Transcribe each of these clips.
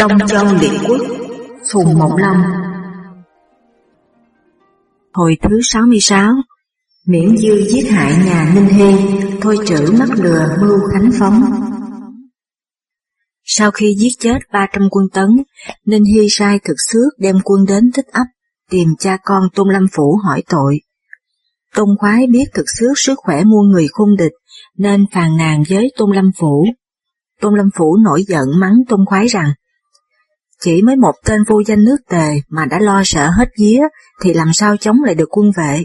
Đông Châu Liệt Quốc, Phùng Mộng Long Hồi thứ 66 Miễn dư giết hại nhà Ninh Hy, Thôi trữ mắc lừa mưu khánh phóng. Sau khi giết chết 300 quân tấn, Ninh Hy sai thực xước đem quân đến thích ấp, Tìm cha con Tôn Lâm Phủ hỏi tội. Tôn khoái biết thực xước sức khỏe muôn người khung địch, Nên phàn nàn với Tôn Lâm Phủ. Tôn Lâm Phủ nổi giận mắng Tôn khoái rằng chỉ mới một tên vô danh nước tề mà đã lo sợ hết vía thì làm sao chống lại được quân vệ.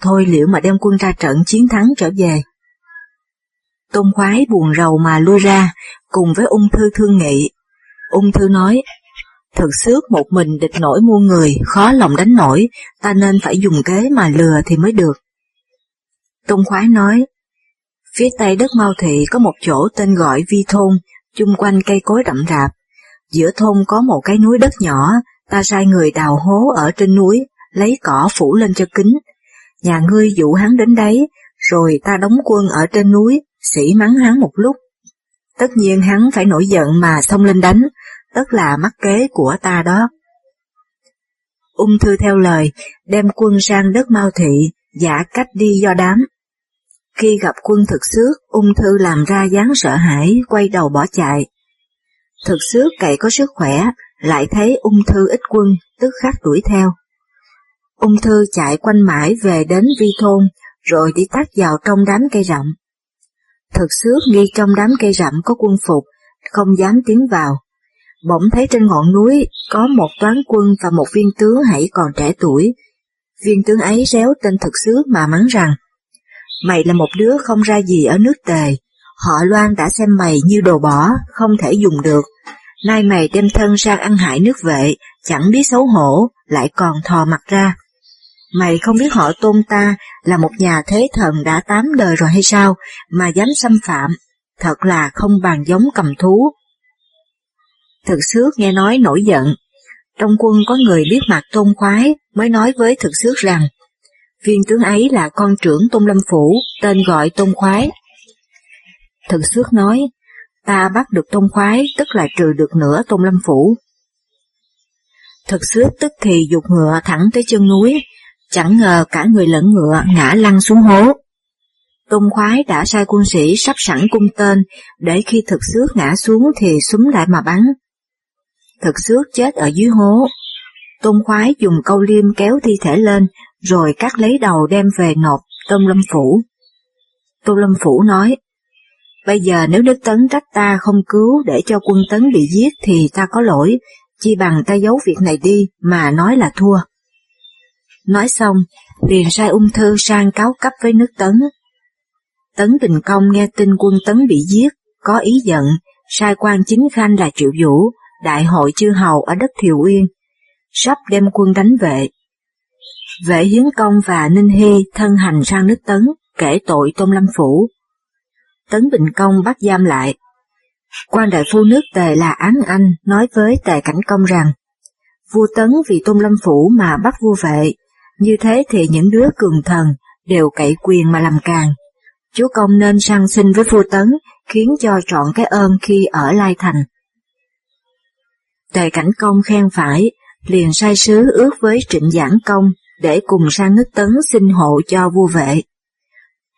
Thôi liệu mà đem quân ra trận chiến thắng trở về. Tôn khoái buồn rầu mà lui ra, cùng với ung thư thương nghị. Ung thư nói, thực xước một mình địch nổi mua người, khó lòng đánh nổi, ta nên phải dùng kế mà lừa thì mới được. Tôn khoái nói, phía tây đất Mao Thị có một chỗ tên gọi Vi Thôn, chung quanh cây cối đậm rạp, Giữa thôn có một cái núi đất nhỏ, ta sai người đào hố ở trên núi, lấy cỏ phủ lên cho kính. Nhà ngươi dụ hắn đến đấy, rồi ta đóng quân ở trên núi, sĩ mắng hắn một lúc. Tất nhiên hắn phải nổi giận mà xông lên đánh, tất là mắc kế của ta đó. Ung thư theo lời, đem quân sang đất Mao Thị, giả cách đi do đám. Khi gặp quân thực xước, ung thư làm ra dáng sợ hãi, quay đầu bỏ chạy. Thực sứ cậy có sức khỏe, lại thấy ung thư ít quân, tức khắc đuổi theo. Ung thư chạy quanh mãi về đến vi thôn, rồi đi tắt vào trong đám cây rậm. Thực sứ nghi trong đám cây rậm có quân phục, không dám tiến vào. Bỗng thấy trên ngọn núi có một toán quân và một viên tướng hãy còn trẻ tuổi. Viên tướng ấy réo tên thực sứ mà mắng rằng, Mày là một đứa không ra gì ở nước tề, Họ Loan đã xem mày như đồ bỏ, không thể dùng được. Nay mày đem thân sang ăn hại nước vệ, chẳng biết xấu hổ, lại còn thò mặt ra. Mày không biết họ tôn ta là một nhà thế thần đã tám đời rồi hay sao, mà dám xâm phạm, thật là không bàn giống cầm thú. Thực xước nghe nói nổi giận, trong quân có người biết mặt tôn khoái mới nói với thực xước rằng, viên tướng ấy là con trưởng tôn lâm phủ, tên gọi tôn khoái, Thần Sước nói, ta bắt được tôn khoái tức là trừ được nửa tôn lâm phủ. Thực Sước tức thì dục ngựa thẳng tới chân núi, chẳng ngờ cả người lẫn ngựa ngã lăn xuống hố. Tôn khoái đã sai quân sĩ sắp sẵn cung tên, để khi thực xước ngã xuống thì súng lại mà bắn. Thực xước chết ở dưới hố. Tôn khoái dùng câu liêm kéo thi thể lên, rồi cắt lấy đầu đem về nộp Tôn Lâm Phủ. Tôn Lâm Phủ nói, Bây giờ nếu nước Tấn trách ta không cứu để cho quân Tấn bị giết thì ta có lỗi, chi bằng ta giấu việc này đi mà nói là thua. Nói xong, liền sai ung thư sang cáo cấp với nước Tấn. Tấn Bình Công nghe tin quân Tấn bị giết, có ý giận, sai quan chính khanh là Triệu Vũ, đại hội chư hầu ở đất Thiều Uyên, sắp đem quân đánh vệ. Vệ Hiến Công và Ninh Hy thân hành sang nước Tấn, kể tội Tôn Lâm Phủ, Tấn Bình Công bắt giam lại. Quan đại phu nước Tề là Án Anh nói với Tề Cảnh Công rằng, vua Tấn vì Tôn Lâm Phủ mà bắt vua vệ, như thế thì những đứa cường thần đều cậy quyền mà làm càng. Chúa Công nên sang sinh với vua Tấn, khiến cho trọn cái ơn khi ở Lai Thành. Tề Cảnh Công khen phải, liền sai sứ ước với Trịnh Giảng Công để cùng sang nước Tấn xin hộ cho vua vệ.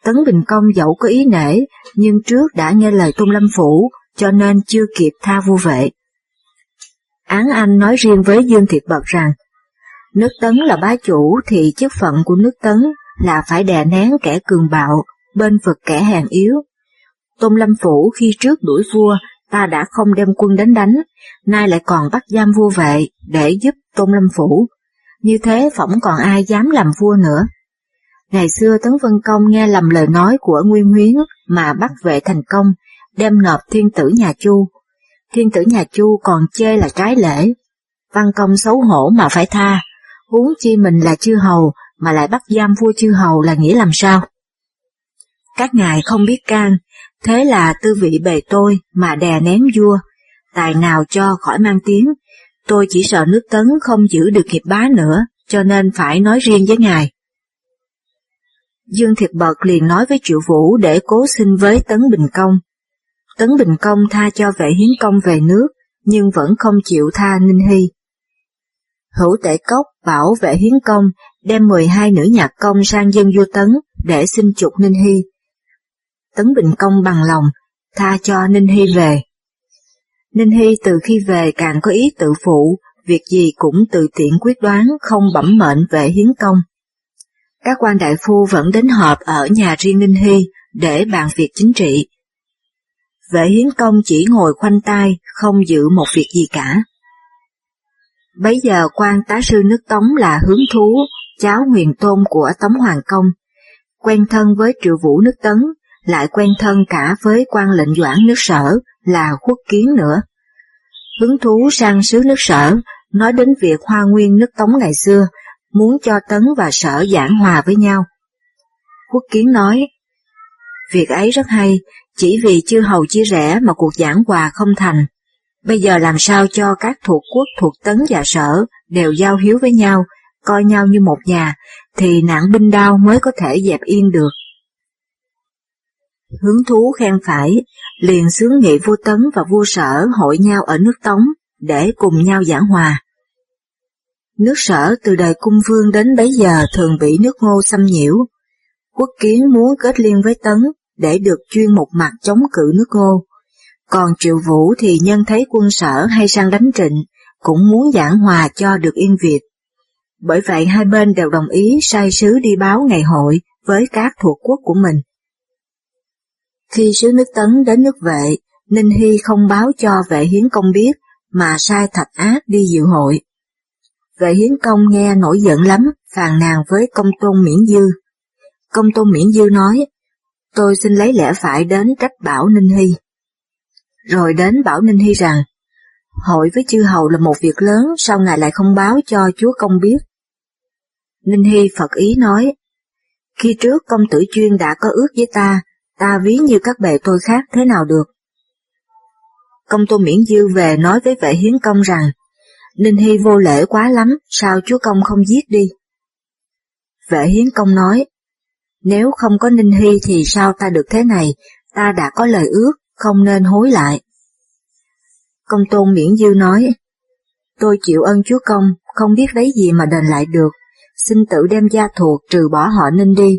Tấn Bình Công dẫu có ý nể, nhưng trước đã nghe lời Tôn Lâm Phủ, cho nên chưa kịp tha vua vệ. Án Anh nói riêng với Dương Thiệt Bật rằng, nước Tấn là bá chủ thì chức phận của nước Tấn là phải đè nén kẻ cường bạo, bên vực kẻ hèn yếu. Tôn Lâm Phủ khi trước đuổi vua, ta đã không đem quân đến đánh, nay lại còn bắt giam vua vệ để giúp Tôn Lâm Phủ. Như thế phỏng còn ai dám làm vua nữa. Ngày xưa Tấn Vân Công nghe lầm lời nói của Nguyên Huyến mà bắt vệ thành công, đem nộp thiên tử nhà Chu. Thiên tử nhà Chu còn chê là trái lễ. Văn công xấu hổ mà phải tha, huống chi mình là chư hầu mà lại bắt giam vua chư hầu là nghĩa làm sao? Các ngài không biết can, thế là tư vị bề tôi mà đè nén vua, tài nào cho khỏi mang tiếng, tôi chỉ sợ nước tấn không giữ được nghiệp bá nữa, cho nên phải nói riêng với ngài. Dương Thiệt Bật liền nói với Triệu Vũ để cố xin với Tấn Bình Công. Tấn Bình Công tha cho vệ hiến công về nước, nhưng vẫn không chịu tha Ninh Hy. Hữu tể cốc bảo vệ hiến công đem 12 nữ nhạc công sang dân vua Tấn để xin chuộc Ninh Hy. Tấn Bình Công bằng lòng, tha cho Ninh Hy về. Ninh Hy từ khi về càng có ý tự phụ, việc gì cũng tự tiện quyết đoán không bẩm mệnh vệ hiến công. Các quan đại phu vẫn đến họp ở nhà riêng Ninh Hy để bàn việc chính trị. Vệ hiến công chỉ ngồi khoanh tay, không giữ một việc gì cả. Bấy giờ quan tá sư nước Tống là hướng thú, cháu huyền tôn của Tống Hoàng Công, quen thân với triệu vũ nước Tấn, lại quen thân cả với quan lệnh doãn nước sở là quốc kiến nữa. hướng thú sang sứ nước sở, nói đến việc hoa nguyên nước Tống ngày xưa, muốn cho Tấn và sở giảng hòa với nhau. Quốc kiến nói, việc ấy rất hay, chỉ vì chư hầu chia rẽ mà cuộc giảng hòa không thành. Bây giờ làm sao cho các thuộc quốc thuộc Tấn và sở đều giao hiếu với nhau, coi nhau như một nhà, thì nạn binh đao mới có thể dẹp yên được. Hướng thú khen phải, liền xướng nghị vua Tấn và vua Sở hội nhau ở nước Tống để cùng nhau giảng hòa. Nước Sở từ đời cung vương đến bấy giờ thường bị nước ngô xâm nhiễu. Quốc kiến muốn kết liên với Tấn để được chuyên một mặt chống cự nước ngô. Còn Triệu Vũ thì nhân thấy quân Sở hay sang đánh trịnh, cũng muốn giảng hòa cho được yên việt. Bởi vậy hai bên đều đồng ý sai sứ đi báo ngày hội với các thuộc quốc của mình. Khi sứ nước Tấn đến nước vệ, Ninh Hy không báo cho vệ hiến công biết, mà sai thạch ác đi dự hội. Vệ hiến công nghe nổi giận lắm, phàn nàn với công tôn miễn dư. Công tôn miễn dư nói, tôi xin lấy lẽ phải đến trách bảo Ninh Hy. Rồi đến bảo Ninh Hy rằng, hội với chư hầu là một việc lớn, sao ngài lại không báo cho chúa công biết? Ninh Hy Phật ý nói, khi trước công tử chuyên đã có ước với ta, ta ví như các bề tôi khác thế nào được. Công tôn miễn dư về nói với vệ hiến công rằng, Ninh Hy vô lễ quá lắm, sao chúa công không giết đi? Vệ hiến công nói, nếu không có Ninh Hy thì sao ta được thế này, ta đã có lời ước, không nên hối lại. Công tôn miễn dư nói, tôi chịu ơn chúa công, không biết lấy gì mà đền lại được, xin tự đem gia thuộc trừ bỏ họ Ninh đi,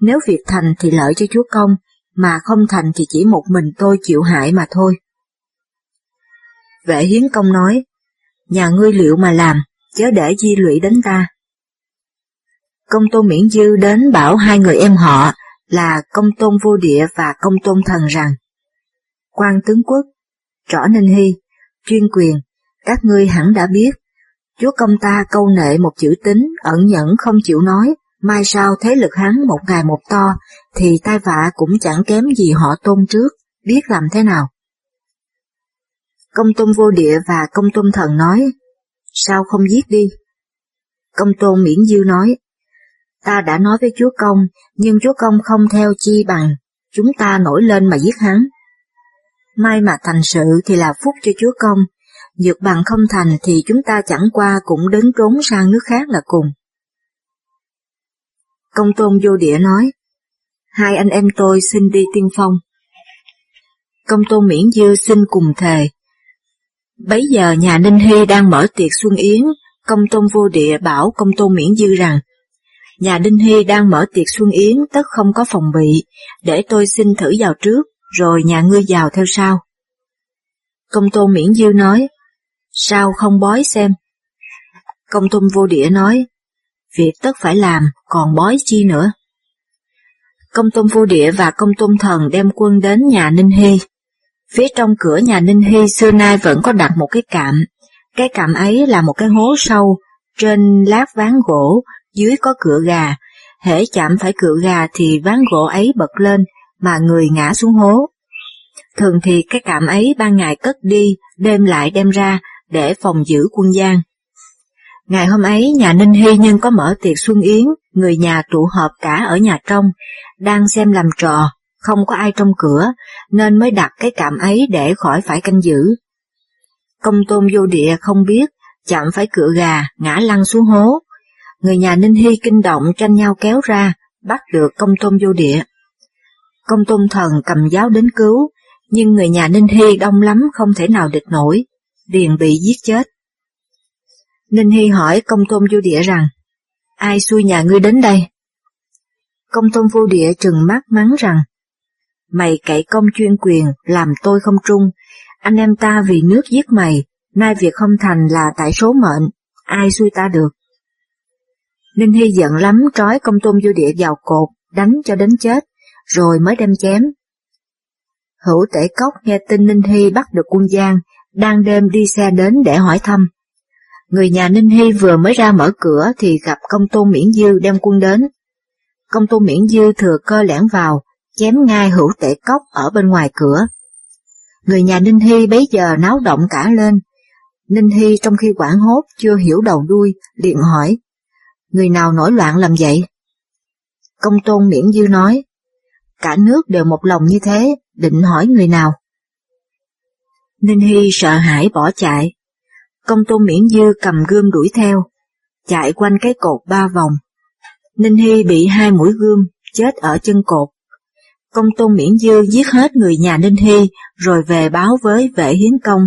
nếu việc thành thì lợi cho chúa công, mà không thành thì chỉ một mình tôi chịu hại mà thôi. Vệ hiến công nói, nhà ngươi liệu mà làm, chớ để di lụy đến ta. Công tôn miễn dư đến bảo hai người em họ là công tôn vô địa và công tôn thần rằng, quan tướng quốc, trỏ ninh hy, chuyên quyền, các ngươi hẳn đã biết, chúa công ta câu nệ một chữ tính, ẩn nhẫn không chịu nói, mai sau thế lực hắn một ngày một to, thì tai vạ cũng chẳng kém gì họ tôn trước, biết làm thế nào. Công tôn vô địa và công tôn thần nói, sao không giết đi? Công tôn miễn dư nói, ta đã nói với chúa công, nhưng chúa công không theo chi bằng, chúng ta nổi lên mà giết hắn. May mà thành sự thì là phúc cho chúa công, dược bằng không thành thì chúng ta chẳng qua cũng đến trốn sang nước khác là cùng. Công tôn vô địa nói, hai anh em tôi xin đi tiên phong. Công tôn miễn dư xin cùng thề. Bấy giờ nhà Ninh Hy đang mở tiệc xuân yến, công tôn vô địa bảo công tôn miễn dư rằng, nhà Ninh Hy đang mở tiệc xuân yến tất không có phòng bị, để tôi xin thử vào trước, rồi nhà ngươi vào theo sau. Công tôn miễn dư nói, sao không bói xem? Công tôn vô địa nói, việc tất phải làm, còn bói chi nữa. Công tôn vô địa và công tôn thần đem quân đến nhà Ninh Hy. Phía trong cửa nhà Ninh Hy xưa nay vẫn có đặt một cái cạm. Cái cạm ấy là một cái hố sâu, trên lát ván gỗ, dưới có cửa gà. Hễ chạm phải cửa gà thì ván gỗ ấy bật lên, mà người ngã xuống hố. Thường thì cái cạm ấy ban ngày cất đi, đêm lại đem ra, để phòng giữ quân gian. Ngày hôm ấy, nhà Ninh Hy Nhân có mở tiệc xuân yến, người nhà tụ họp cả ở nhà trong, đang xem làm trò, không có ai trong cửa, nên mới đặt cái cạm ấy để khỏi phải canh giữ. Công tôn vô địa không biết, chạm phải cửa gà, ngã lăn xuống hố. Người nhà Ninh Hy kinh động tranh nhau kéo ra, bắt được công tôn vô địa. Công tôn thần cầm giáo đến cứu, nhưng người nhà Ninh Hy đông lắm không thể nào địch nổi, liền bị giết chết. Ninh Hy hỏi công tôn vô địa rằng, ai xui nhà ngươi đến đây? Công tôn vô địa trừng mắt mắng rằng, mày cậy công chuyên quyền, làm tôi không trung, anh em ta vì nước giết mày, nay việc không thành là tại số mệnh, ai xui ta được. Ninh Hy giận lắm trói công tôn vô địa vào cột, đánh cho đến chết, rồi mới đem chém. Hữu tể cốc nghe tin Ninh Hy bắt được quân Giang, đang đêm đi xe đến để hỏi thăm. Người nhà Ninh Hy vừa mới ra mở cửa thì gặp công tôn miễn dư đem quân đến. Công tôn miễn dư thừa cơ lẻn vào, chém ngay hữu tể cốc ở bên ngoài cửa. Người nhà Ninh Hy bấy giờ náo động cả lên. Ninh Hy trong khi quảng hốt chưa hiểu đầu đuôi, liền hỏi, người nào nổi loạn làm vậy? Công tôn miễn dư nói, cả nước đều một lòng như thế, định hỏi người nào? Ninh Hy sợ hãi bỏ chạy. Công tôn miễn dư cầm gươm đuổi theo, chạy quanh cái cột ba vòng. Ninh Hy bị hai mũi gươm, chết ở chân cột. Công tôn miễn dư giết hết người nhà Ninh Hy rồi về báo với vệ hiến công.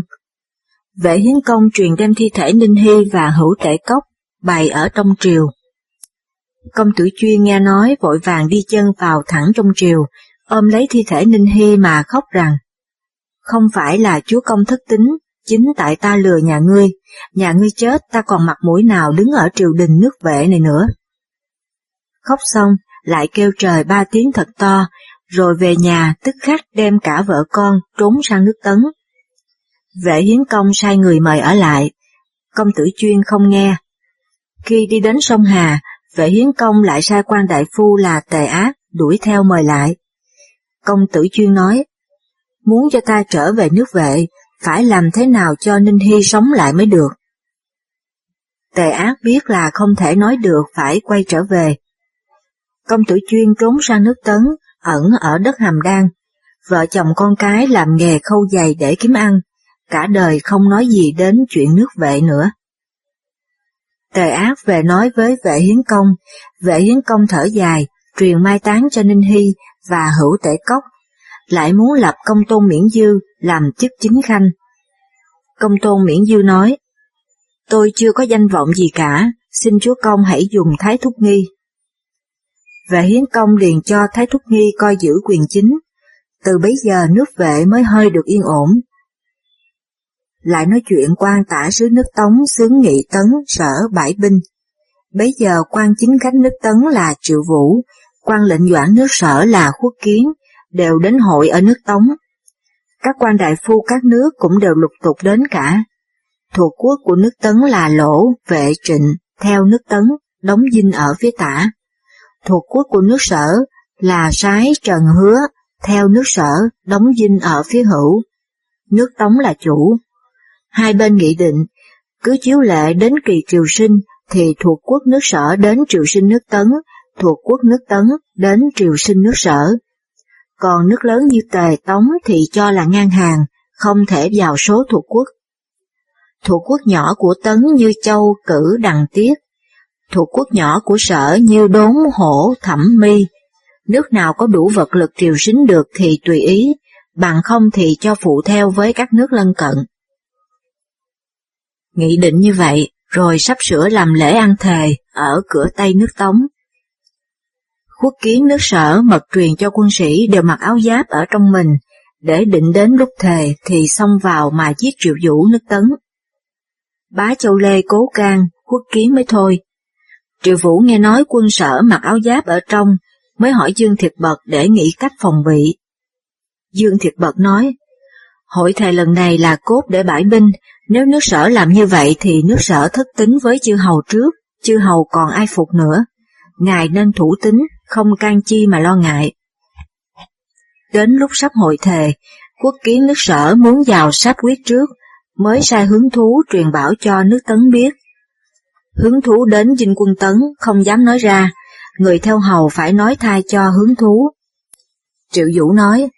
Vệ hiến công truyền đem thi thể Ninh Hy và hữu tể cốc bày ở trong triều. Công tử chuyên nghe nói vội vàng đi chân vào thẳng trong triều, ôm lấy thi thể Ninh Hy mà khóc rằng, không phải là chúa công thất tính, chính tại ta lừa nhà ngươi, nhà ngươi chết ta còn mặt mũi nào đứng ở triều đình nước vệ này nữa. Khóc xong, lại kêu trời ba tiếng thật to, rồi về nhà tức khắc đem cả vợ con trốn sang nước tấn. Vệ hiến công sai người mời ở lại, công tử chuyên không nghe. Khi đi đến sông Hà, vệ hiến công lại sai quan đại phu là tề ác đuổi theo mời lại. Công tử chuyên nói, muốn cho ta trở về nước vệ, phải làm thế nào cho Ninh Hy sống lại mới được. Tề ác biết là không thể nói được phải quay trở về. Công tử chuyên trốn sang nước Tấn, ẩn ở đất Hàm Đan. Vợ chồng con cái làm nghề khâu giày để kiếm ăn, cả đời không nói gì đến chuyện nước vệ nữa. Tề ác về nói với vệ hiến công, vệ hiến công thở dài, truyền mai táng cho Ninh Hy và hữu tể cốc, lại muốn lập công tôn miễn dư làm chức chính khanh. Công tôn miễn dư nói, tôi chưa có danh vọng gì cả, xin chúa công hãy dùng thái thúc nghi và hiến công liền cho thái thúc nghi coi giữ quyền chính, từ bấy giờ nước vệ mới hơi được yên ổn. Lại nói chuyện quan tả sứ nước Tống xướng nghị tấn sở bãi binh. Bấy giờ quan chính khách nước Tấn là Triệu Vũ, quan lệnh doãn nước sở là Khuất Kiến, đều đến hội ở nước Tống. Các quan đại phu các nước cũng đều lục tục đến cả. Thuộc quốc của nước Tấn là Lỗ, Vệ, Trịnh, theo nước Tấn, đóng dinh ở phía tả. Thuộc quốc của nước Sở là Sái, Trần, Hứa, theo nước Sở, đóng dinh ở phía hữu. Nước Tống là chủ. Hai bên nghị định, cứ chiếu lệ đến kỳ triều sinh thì thuộc quốc nước Sở đến triều sinh nước Tấn, thuộc quốc nước Tấn đến triều sinh nước Sở còn nước lớn như Tề Tống thì cho là ngang hàng, không thể vào số thuộc quốc. Thuộc quốc nhỏ của Tấn như Châu, Cử, Đằng Tiết, thuộc quốc nhỏ của Sở như Đốn, Hổ, Thẩm Mi. Nước nào có đủ vật lực triều sính được thì tùy ý, bằng không thì cho phụ theo với các nước lân cận. Nghị định như vậy, rồi sắp sửa làm lễ ăn thề ở cửa Tây nước Tống. Quốc kiến nước sở mật truyền cho quân sĩ đều mặc áo giáp ở trong mình, để định đến lúc thề thì xông vào mà giết triệu vũ nước tấn. Bá Châu Lê cố can, quốc kiến mới thôi. Triệu Vũ nghe nói quân sở mặc áo giáp ở trong, mới hỏi Dương Thiệt Bật để nghĩ cách phòng bị. Dương Thiệt Bật nói, hội thề lần này là cốt để bãi binh, nếu nước sở làm như vậy thì nước sở thất tính với chư hầu trước, chư hầu còn ai phục nữa. Ngài nên thủ tính, không can chi mà lo ngại. Đến lúc sắp hội thề, quốc kiến nước sở muốn vào sắp quyết trước, mới sai hướng thú truyền bảo cho nước tấn biết. Hướng thú đến dinh quân tấn không dám nói ra, người theo hầu phải nói thay cho hướng thú. Triệu Vũ nói,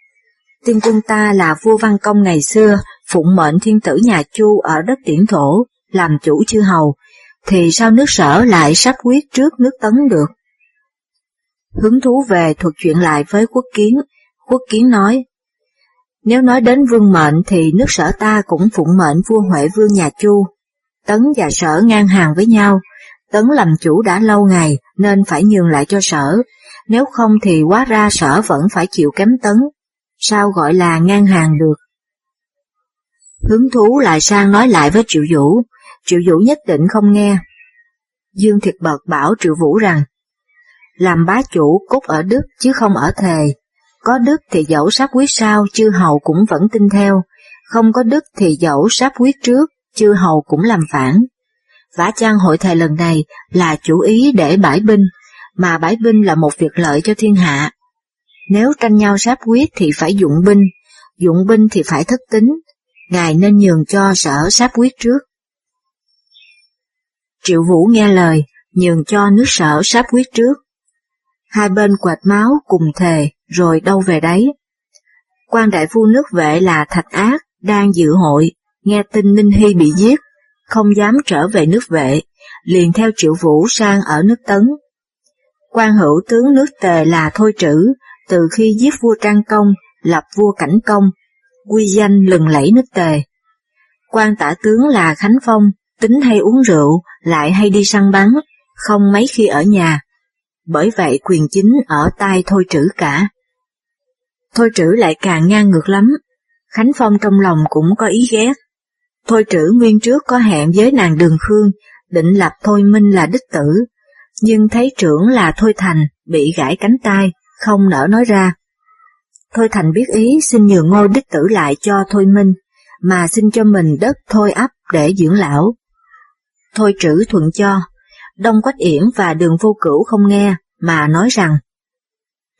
tiên quân ta là vua văn công ngày xưa, phụng mệnh thiên tử nhà Chu ở đất tiễn thổ, làm chủ chư hầu, thì sao nước sở lại sắp quyết trước nước tấn được? Hứng thú về thuật chuyện lại với quốc kiến, quốc kiến nói, Nếu nói đến vương mệnh thì nước sở ta cũng phụng mệnh vua Huệ vương nhà Chu. Tấn và sở ngang hàng với nhau, Tấn làm chủ đã lâu ngày nên phải nhường lại cho sở, nếu không thì quá ra sở vẫn phải chịu kém Tấn. Sao gọi là ngang hàng được? Hứng thú lại sang nói lại với Triệu Vũ, Triệu Vũ nhất định không nghe. Dương Thiệt Bật bảo Triệu Vũ rằng, làm bá chủ cốt ở Đức chứ không ở thề, có đức thì dẫu sắp quyết sau, chư hầu cũng vẫn tin theo, không có đức thì dẫu sắp quyết trước, chư hầu cũng làm phản. Vả chăng hội thề lần này là chủ ý để bãi binh, mà bãi binh là một việc lợi cho thiên hạ. Nếu tranh nhau sáp quyết thì phải dụng binh, dụng binh thì phải thất tính, ngài nên nhường cho sở sáp quyết trước. Triệu Vũ nghe lời, nhường cho nước sở sáp quyết trước. Hai bên quệt máu cùng thề, rồi đâu về đấy. quan đại phu nước vệ là Thạch Ác đang dự hội, nghe tin Ninh Hy bị giết, không dám trở về nước vệ, liền theo triệu vũ sang ở nước Tấn. quan hữu tướng nước tề là Thôi Trữ, từ khi giết vua Trang Công, lập vua Cảnh Công, quy danh lừng lẫy nước tề. quan tả tướng là Khánh Phong, tính hay uống rượu, lại hay đi săn bắn, không mấy khi ở nhà. Bởi vậy quyền chính ở tay Thôi Trữ cả. Thôi trữ lại càng ngang ngược lắm, Khánh Phong trong lòng cũng có ý ghét. Thôi trữ nguyên trước có hẹn với nàng Đường Khương, định lập Thôi Minh là đích tử, nhưng thấy trưởng là Thôi Thành bị gãy cánh tay, không nỡ nói ra. Thôi Thành biết ý xin nhường ngôi đích tử lại cho Thôi Minh, mà xin cho mình đất Thôi ấp để dưỡng lão. Thôi trữ thuận cho, Đông Quách Yển và Đường Vô Cửu không nghe, mà nói rằng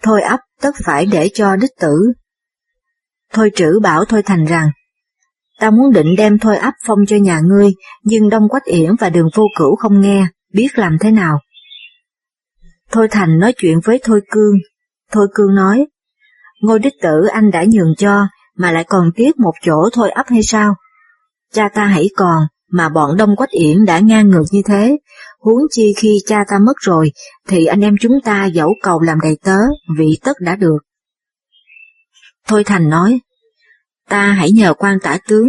Thôi ấp tất phải để cho đích tử. Thôi trữ bảo Thôi Thành rằng, ta muốn định đem Thôi ấp phong cho nhà ngươi, nhưng Đông Quách Yển và Đường Vô Cửu không nghe, biết làm thế nào. Thôi Thành nói chuyện với Thôi Cương, Thôi Cương nói, ngôi đích tử anh đã nhường cho, mà lại còn tiếc một chỗ Thôi ấp hay sao? Cha ta hãy còn, mà bọn Đông Quách Yển đã ngang ngược như thế, huống chi khi cha ta mất rồi, thì anh em chúng ta dẫu cầu làm đầy tớ, vị tất đã được. Thôi Thành nói, ta hãy nhờ quan tả tướng,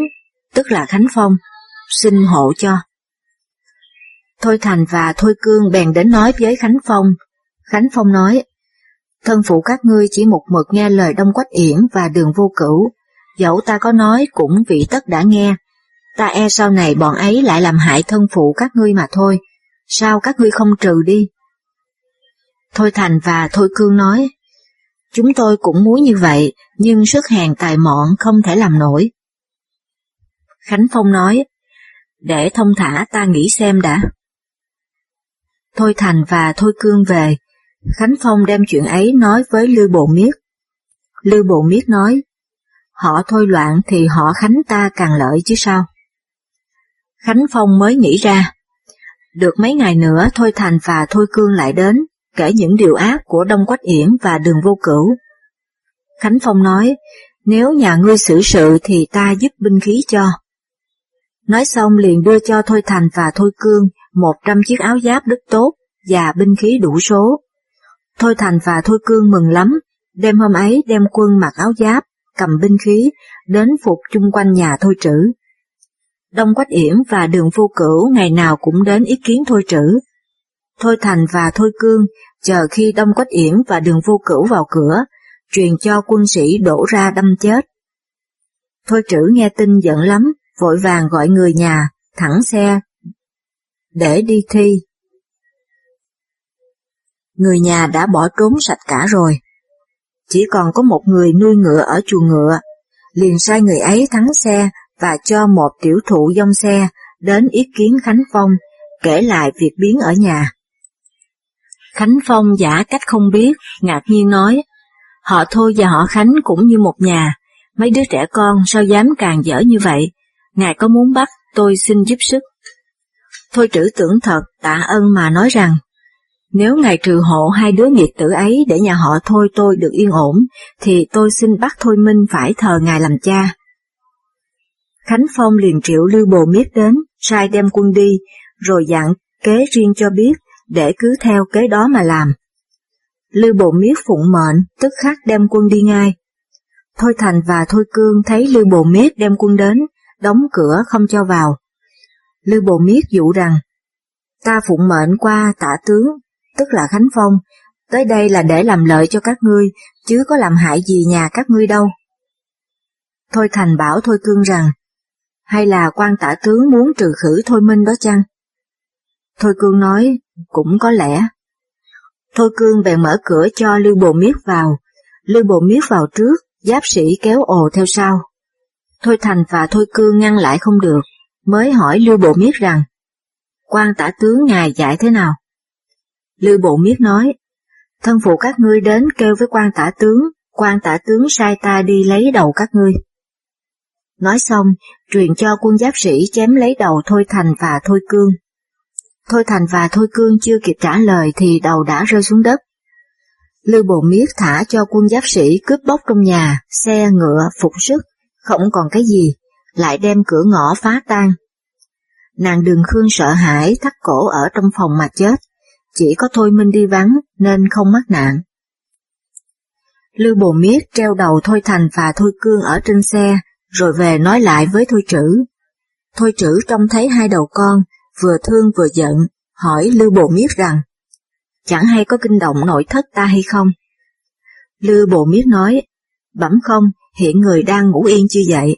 tức là Khánh Phong, xin hộ cho. Thôi Thành và Thôi Cương bèn đến nói với Khánh Phong. Khánh Phong nói, thân phụ các ngươi chỉ một mực nghe lời Đông Quách Yển và đường vô cửu, dẫu ta có nói cũng vị tất đã nghe, ta e sau này bọn ấy lại làm hại thân phụ các ngươi mà thôi, sao các ngươi không trừ đi? Thôi Thành và Thôi Cương nói, chúng tôi cũng muốn như vậy, nhưng sức hàng tài mọn không thể làm nổi. Khánh Phong nói, để thông thả ta nghĩ xem đã. Thôi Thành và Thôi Cương về, Khánh Phong đem chuyện ấy nói với Lưu Bộ Miết. Lưu Bộ Miết nói, họ thôi loạn thì họ Khánh ta càng lợi chứ sao. Khánh Phong mới nghĩ ra, được mấy ngày nữa Thôi Thành và Thôi Cương lại đến, kể những điều ác của Đông Quách Yển và Đường Vô Cửu. Khánh Phong nói, nếu nhà ngươi xử sự thì ta giúp binh khí cho. Nói xong liền đưa cho Thôi Thành và Thôi Cương một trăm chiếc áo giáp đức tốt và binh khí đủ số. Thôi Thành và Thôi Cương mừng lắm, đêm hôm ấy đem quân mặc áo giáp, cầm binh khí, đến phục chung quanh nhà Thôi Trữ. Đông Quách Yển và Đường Vô Cửu ngày nào cũng đến ý kiến Thôi Trữ. Thôi Thành và Thôi Cương chờ khi Đông Quách Yển và Đường Vô Cửu vào cửa, truyền cho quân sĩ đổ ra đâm chết. Thôi Trữ nghe tin giận lắm, vội vàng gọi người nhà, thẳng xe, để đi thi. Người nhà đã bỏ trốn sạch cả rồi. Chỉ còn có một người nuôi ngựa ở chuồng ngựa, liền sai người ấy thắng xe và cho một tiểu thụ dông xe đến ý kiến Khánh Phong, kể lại việc biến ở nhà. Khánh Phong giả cách không biết, ngạc nhiên nói, họ Thôi và họ Khánh cũng như một nhà, mấy đứa trẻ con sao dám càng dở như vậy, ngài có muốn bắt, tôi xin giúp sức. Thôi trữ tưởng thật, tạ ơn mà nói rằng, nếu ngài trừ hộ hai đứa nghiệt tử ấy để nhà họ Thôi tôi được yên ổn, thì tôi xin bắt Thôi Minh phải thờ ngài làm cha. Khánh Phong liền triệu Lưu Bồ Miết đến, sai đem quân đi, rồi dặn kế riêng cho biết, để cứ theo kế đó mà làm. Lưu Bộ Miết phụng mệnh, tức khắc đem quân đi ngay. Thôi Thành và Thôi Cương thấy Lưu Bộ Miết đem quân đến, đóng cửa không cho vào. Lưu Bộ Miết dụ rằng, ta phụng mệnh qua tả tướng, tức là Khánh Phong, tới đây là để làm lợi cho các ngươi, chứ có làm hại gì nhà các ngươi đâu. Thôi Thành bảo Thôi Cương rằng, hay là quan tả tướng muốn trừ khử Thôi Minh đó chăng? Thôi Cương nói, cũng có lẽ. Thôi Cương bèn mở cửa cho Lưu Bồ Miết vào, Lưu Bồ Miết vào trước, giáp sĩ kéo ồ theo sau. Thôi Thành và Thôi Cương ngăn lại không được, mới hỏi Lưu Bộ Miết rằng, quan tả tướng ngài dạy thế nào? Lưu Bộ Miết nói, thân phụ các ngươi đến kêu với quan tả tướng, quan tả tướng sai ta đi lấy đầu các ngươi. Nói xong, truyền cho quân giáp sĩ chém lấy đầu Thôi Thành và Thôi Cương. Thôi Thành và Thôi Cương chưa kịp trả lời thì đầu đã rơi xuống đất. Lưu Bồ Miết thả cho quân giáp sĩ cướp bóc trong nhà, xe, ngựa, phục sức, không còn cái gì, lại đem cửa ngõ phá tan. Nàng đường Khương sợ hãi thắt cổ ở trong phòng mà chết, chỉ có Thôi Minh đi vắng nên không mắc nạn. Lưu Bồ Miết treo đầu Thôi Thành và Thôi Cương ở trên xe, rồi về nói lại với Thôi Trữ. Thôi Trữ trông thấy hai đầu con, vừa thương vừa giận, hỏi Lưu Bồ Miết rằng, chẳng hay có kinh động nội thất ta hay không? Lưu Bồ Miết nói, bẩm không, hiện người đang ngủ yên chưa dậy.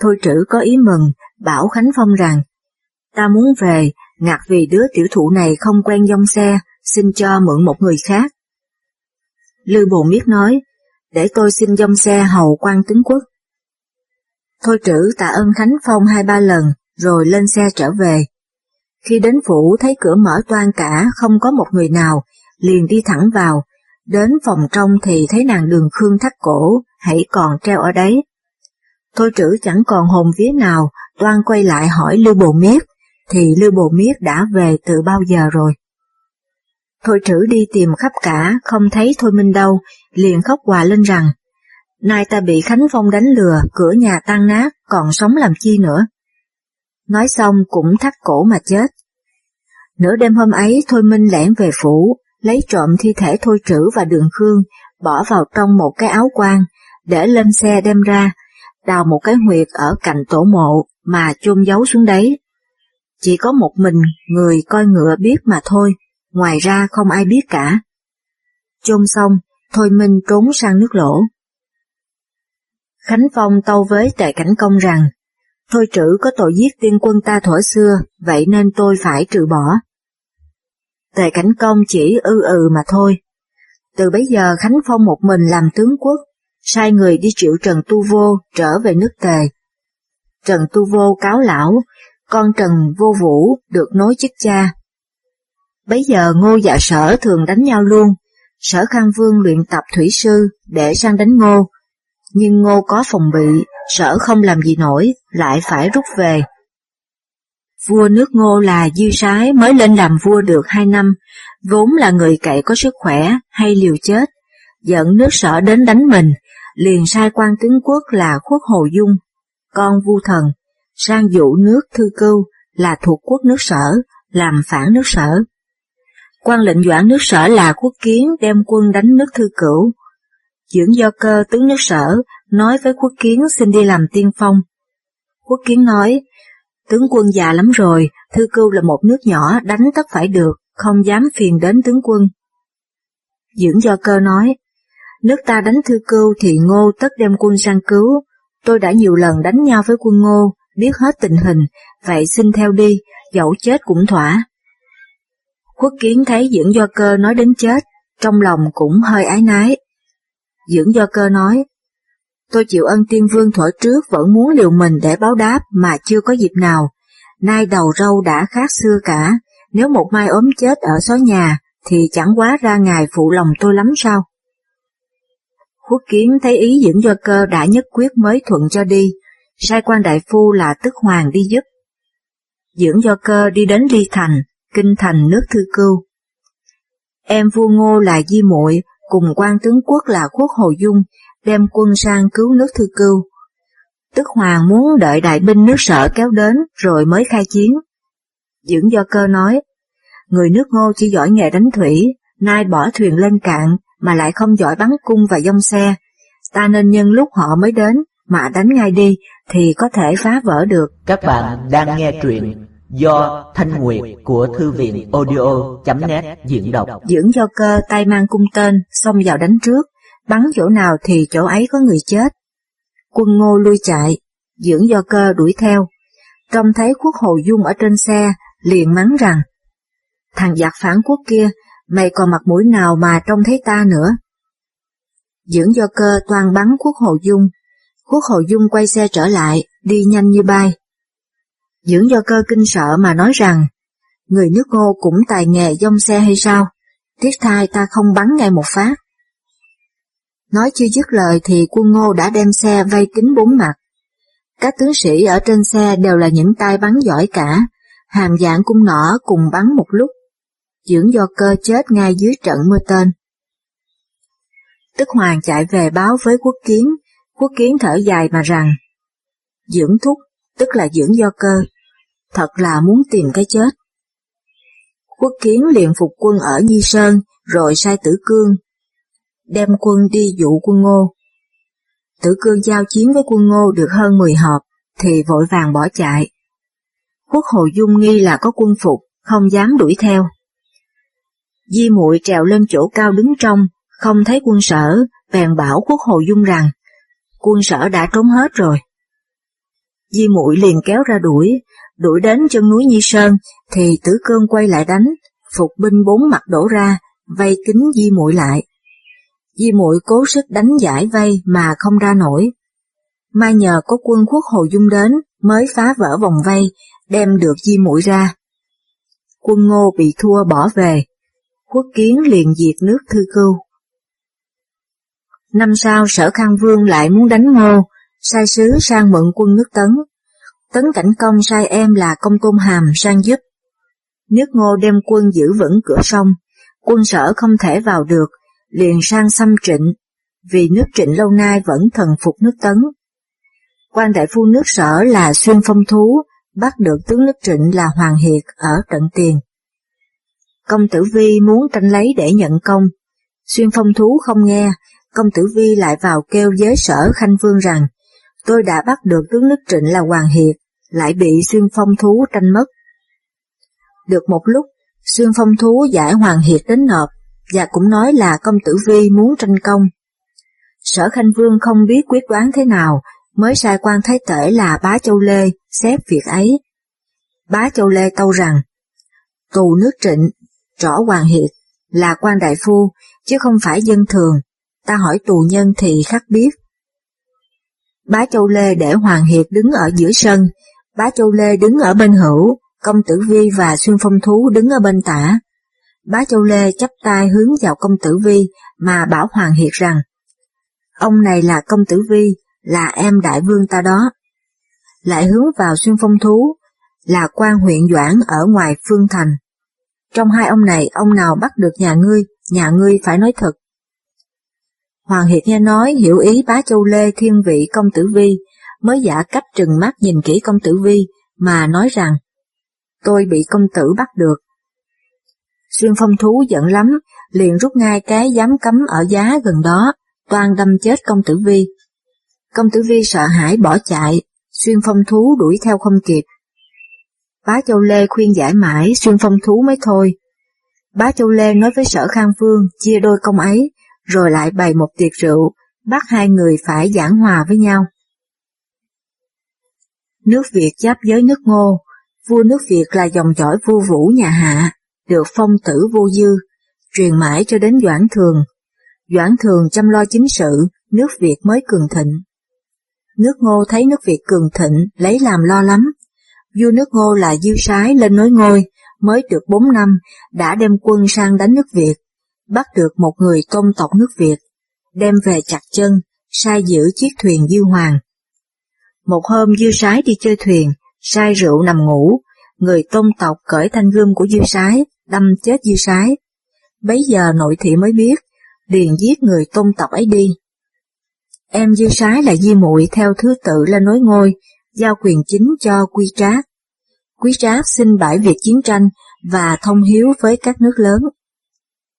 Thôi trữ có ý mừng, bảo Khánh Phong rằng, ta muốn về, ngạc vì đứa tiểu thụ này không quen dông xe, xin cho mượn một người khác. Lưu Bồ Miết nói, để tôi xin dông xe hầu quan tướng quốc. Thôi trữ tạ ơn Khánh Phong hai ba lần, rồi lên xe trở về. Khi đến phủ thấy cửa mở toan cả, không có một người nào, liền đi thẳng vào, đến phòng trong thì thấy nàng đường khương thắt cổ, hãy còn treo ở đấy. Thôi trữ chẳng còn hồn vía nào, toan quay lại hỏi Lưu Bồ Miết, thì Lưu Bồ Miết đã về từ bao giờ rồi. Thôi trữ đi tìm khắp cả, không thấy Thôi Minh đâu, liền khóc hòa lên rằng, nay ta bị Khánh Phong đánh lừa, cửa nhà tan nát, còn sống làm chi nữa. Nói xong cũng thắt cổ mà chết. Nửa đêm hôm ấy Thôi Minh lẻn về phủ, lấy trộm thi thể Thôi Trữ và Đường Khương, bỏ vào trong một cái áo quan, để lên xe đem ra, đào một cái huyệt ở cạnh tổ mộ mà chôn giấu xuống đấy. Chỉ có một mình người coi ngựa biết mà thôi, ngoài ra không ai biết cả. Chôn xong, Thôi Minh trốn sang nước lỗ. Khánh Phong tâu với Tề Cảnh Công rằng, Thôi trữ có tội giết tiên quân ta thuở xưa, vậy nên tôi phải trừ bỏ. Tề Cảnh Công chỉ ư ừ mà thôi. Từ bấy giờ Khánh Phong một mình làm tướng quốc, sai người đi triệu Trần Tu Vô trở về nước Tề. Trần Tu Vô cáo lão, con Trần Vô Vũ được nối chức cha. Bấy giờ ngô dạ sở thường đánh nhau luôn, sở khang vương luyện tập thủy sư để sang đánh ngô, nhưng ngô có phòng bị, sở không làm gì nổi, lại phải rút về. Vua nước ngô là Diêu Sái mới lên làm vua được hai năm, vốn là người cậy có sức khỏe hay liều chết, dẫn nước sở đến đánh mình, liền sai quan tướng quốc là Khuất Hồ Dung, con vu thần, sang dụ nước Thư Cưu là thuộc quốc nước sở, làm phản nước sở. quan lệnh doãn nước sở là quốc kiến đem quân đánh nước Thư Cửu. Dưỡng do cơ tướng nước sở nói với quốc kiến xin đi làm tiên phong. Quốc kiến nói, tướng quân già lắm rồi, Thư Cưu là một nước nhỏ đánh tất phải được, không dám phiền đến tướng quân. Dưỡng do cơ nói, Nước ta đánh thư cưu thì ngô tất đem quân sang cứu. Tôi đã nhiều lần đánh nhau với quân ngô, biết hết tình hình, vậy xin theo đi, dẫu chết cũng thỏa. quốc kiến thấy dưỡng do cơ nói đến chết, trong lòng cũng hơi ái nái. Dưỡng do cơ nói, tôi chịu ân tiên vương thuở trước vẫn muốn liều mình để báo đáp mà chưa có dịp nào. Nay đầu râu đã khác xưa cả, nếu một mai ốm chết ở xó nhà thì chẳng quá ra ngài phụ lòng tôi lắm sao? quốc kiến thấy ý dưỡng do cơ đã nhất quyết mới thuận cho đi, sai quan đại phu là tức hoàng đi giúp. Dưỡng do cơ đi đến Ly Thành, kinh thành nước thư cưu. Em vua ngô là Di muội cùng quan tướng quốc là quốc Hồ Dung, đem quân sang cứu nước thư cưu. Tức hoàng muốn đợi đại binh nước sở kéo đến rồi mới khai chiến. Dưỡng do cơ nói, người nước ngô chỉ giỏi nghề đánh thủy, nay bỏ thuyền lên cạn, mà lại không giỏi bắn cung và dông xe, ta nên nhân lúc họ mới đến mà đánh ngay đi thì có thể phá vỡ được. Các bạn đang nghe truyện do Thanh Nguyệt của Thư viện audio.net diễn đọc. Dưỡng do cơ tay mang cung tên xông vào đánh trước, bắn chỗ nào thì chỗ ấy có người chết. Quân ngô lui chạy, dưỡng do cơ đuổi theo. Trông thấy quốc hồ dung ở trên xe, liền mắng rằng, thằng giặc phản quốc kia, mày còn mặt mũi nào mà trông thấy ta nữa. Dưỡng do cơ toàn bắn quốc hồ dung, quốc hồ dung quay xe trở lại, đi nhanh như bay. Dưỡng do cơ kinh sợ mà nói rằng, người nước ngô cũng tài nghề dông xe hay sao, tiếc thai ta không bắn ngay một phát. Nói chưa dứt lời thì quân ngô đã đem xe vây kín bốn mặt. Các tướng sĩ ở trên xe đều là những tay bắn giỏi cả, hàm dạng cung nỏ cùng bắn một lúc. Dưỡng do cơ chết ngay dưới trận mưa tên. Tức Hoàng chạy về báo với quốc kiến, quốc kiến thở dài mà rằng, Dưỡng thúc, tức là dưỡng do cơ, thật là muốn tìm cái chết. Quốc kiến liền phục quân ở Nhi Sơn, rồi sai tử cương, đem quân đi dụ quân ngô. Tử cương giao chiến với quân ngô được hơn 10 hộp, thì vội vàng bỏ chạy. Quốc hồ dung nghi là có quân phục, không dám đuổi theo. Di muội trèo lên chỗ cao đứng trong, không thấy quân sở, bèn bảo quốc hồ dung rằng, quân sở đã trốn hết rồi. Di muội liền kéo ra đuổi, đuổi đến chân núi Nhi Sơn, thì tử cương quay lại đánh, phục binh bốn mặt đổ ra, vây kính Di muội lại. Di muội cố sức đánh giải vây mà không ra nổi. Mai nhờ có quân quốc Hồ Dung đến mới phá vỡ vòng vây, đem được Di muội ra. Quân Ngô bị thua bỏ về, quốc kiến liền diệt nước thư cưu. Năm sau sở Khang Vương lại muốn đánh Ngô, sai sứ sang mượn quân nước Tấn. Tấn Cảnh Công sai em là Công Tôn Hàm sang giúp. Nước Ngô đem quân giữ vững cửa sông, quân sở không thể vào được, liền sang xâm trịnh, vì nước trịnh lâu nay vẫn thần phục nước Tấn. quan đại phu nước sở là Xuyên Phong Thú, bắt được tướng nước trịnh là Hoàng Hiệt ở trận tiền. Công tử Vi muốn tranh lấy để nhận công, Xuyên Phong Thú không nghe, công tử Vi lại vào kêu giới sở Khanh Vương rằng, tôi đã bắt được tướng nước trịnh là Hoàng Hiệt, lại bị Xuyên Phong Thú tranh mất. Được một lúc, Xuyên Phong Thú giải Hoàng Hiệt đến nộp, và cũng nói là công tử Vi muốn tranh công. Sở Khanh Vương không biết quyết đoán thế nào, mới sai quan thái tể là bá Châu Lê xét việc ấy. Bá Châu Lê tâu rằng, tù nước trịnh, rõ Hoàng Hiệt, là quan đại phu, chứ không phải dân thường, ta hỏi tù nhân thì khắc biết. Bá Châu Lê để Hoàng Hiệt đứng ở giữa sân, bá Châu Lê đứng ở bên hữu, công tử Vi và Xuyên Phong Thú đứng ở bên tả. Bá Châu Lê chắp tay hướng vào công tử Vi mà bảo Hoàng Hiệt rằng, ông này là công tử Vi, là em đại vương ta đó. Lại hướng vào xuyên phong thú, là quan huyện Doãn ở ngoài Phương Thành. Trong hai ông này, ông nào bắt được nhà ngươi, nhà ngươi phải nói thật. Hoàng Hiệt nghe nói hiểu ý bá Châu Lê thiên vị công tử Vi, mới giả cách trừng mắt nhìn kỹ công tử Vi, mà nói rằng, tôi bị công tử bắt được, Xuyên phong thú giận lắm, liền rút ngay cái giám cấm ở giá gần đó, toan đâm chết công tử vi. Công tử vi sợ hãi bỏ chạy, xuyên phong thú đuổi theo không kịp. Bá Châu Lê khuyên giải mãi xuyên phong thú mới thôi. Bá Châu Lê nói với sở Khang Vương chia đôi công ấy, rồi lại bày một tiệc rượu, bắt hai người phải giảng hòa với nhau. Nước Việt giáp giới nước Ngô, vua nước Việt là dòng dõi vua vũ nhà Hạ, được phong tử vô dư, truyền mãi cho đến Doãn Thường. Doãn Thường chăm lo chính sự, nước Việt mới cường thịnh. Nước Ngô thấy nước Việt cường thịnh, lấy làm lo lắm. Vua nước Ngô là Dư Sái lên nối ngôi, mới được bốn năm, đã đem quân sang đánh nước Việt, bắt được một người tôn tộc nước Việt, đem về chặt chân, sai giữ chiếc thuyền Dư Hoàng. Một hôm Dư Sái đi chơi thuyền, sai rượu nằm ngủ, người tôn tộc cởi thanh gươm của Dư Sái, đâm chết Di Sái. Bấy giờ nội thị mới biết, liền giết người tôn tộc ấy đi. Em Di Sái là Di muội theo thứ tự lên nối ngôi, giao quyền chính cho Quy Trác. Quý Trác xin bãi việc chiến tranh và thông hiếu với các nước lớn.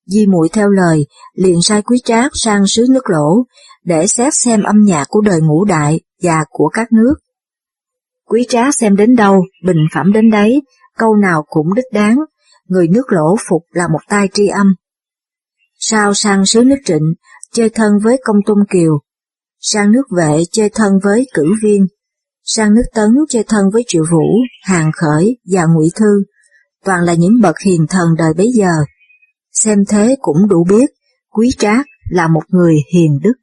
Di muội theo lời, liền sai Quý Trác sang xứ nước lỗ, để xét xem âm nhạc của đời ngũ đại và của các nước. Quý trác xem đến đâu, bình phẩm đến đấy, câu nào cũng đích đáng, người nước lỗ phục là một tai tri âm. Sao sang sứ nước trịnh, chơi thân với công tôn kiều, sang nước vệ chơi thân với cử viên, sang nước tấn chơi thân với triệu vũ, hàng khởi và ngụy thư, toàn là những bậc hiền thần đời bấy giờ. Xem thế cũng đủ biết, quý trác là một người hiền đức.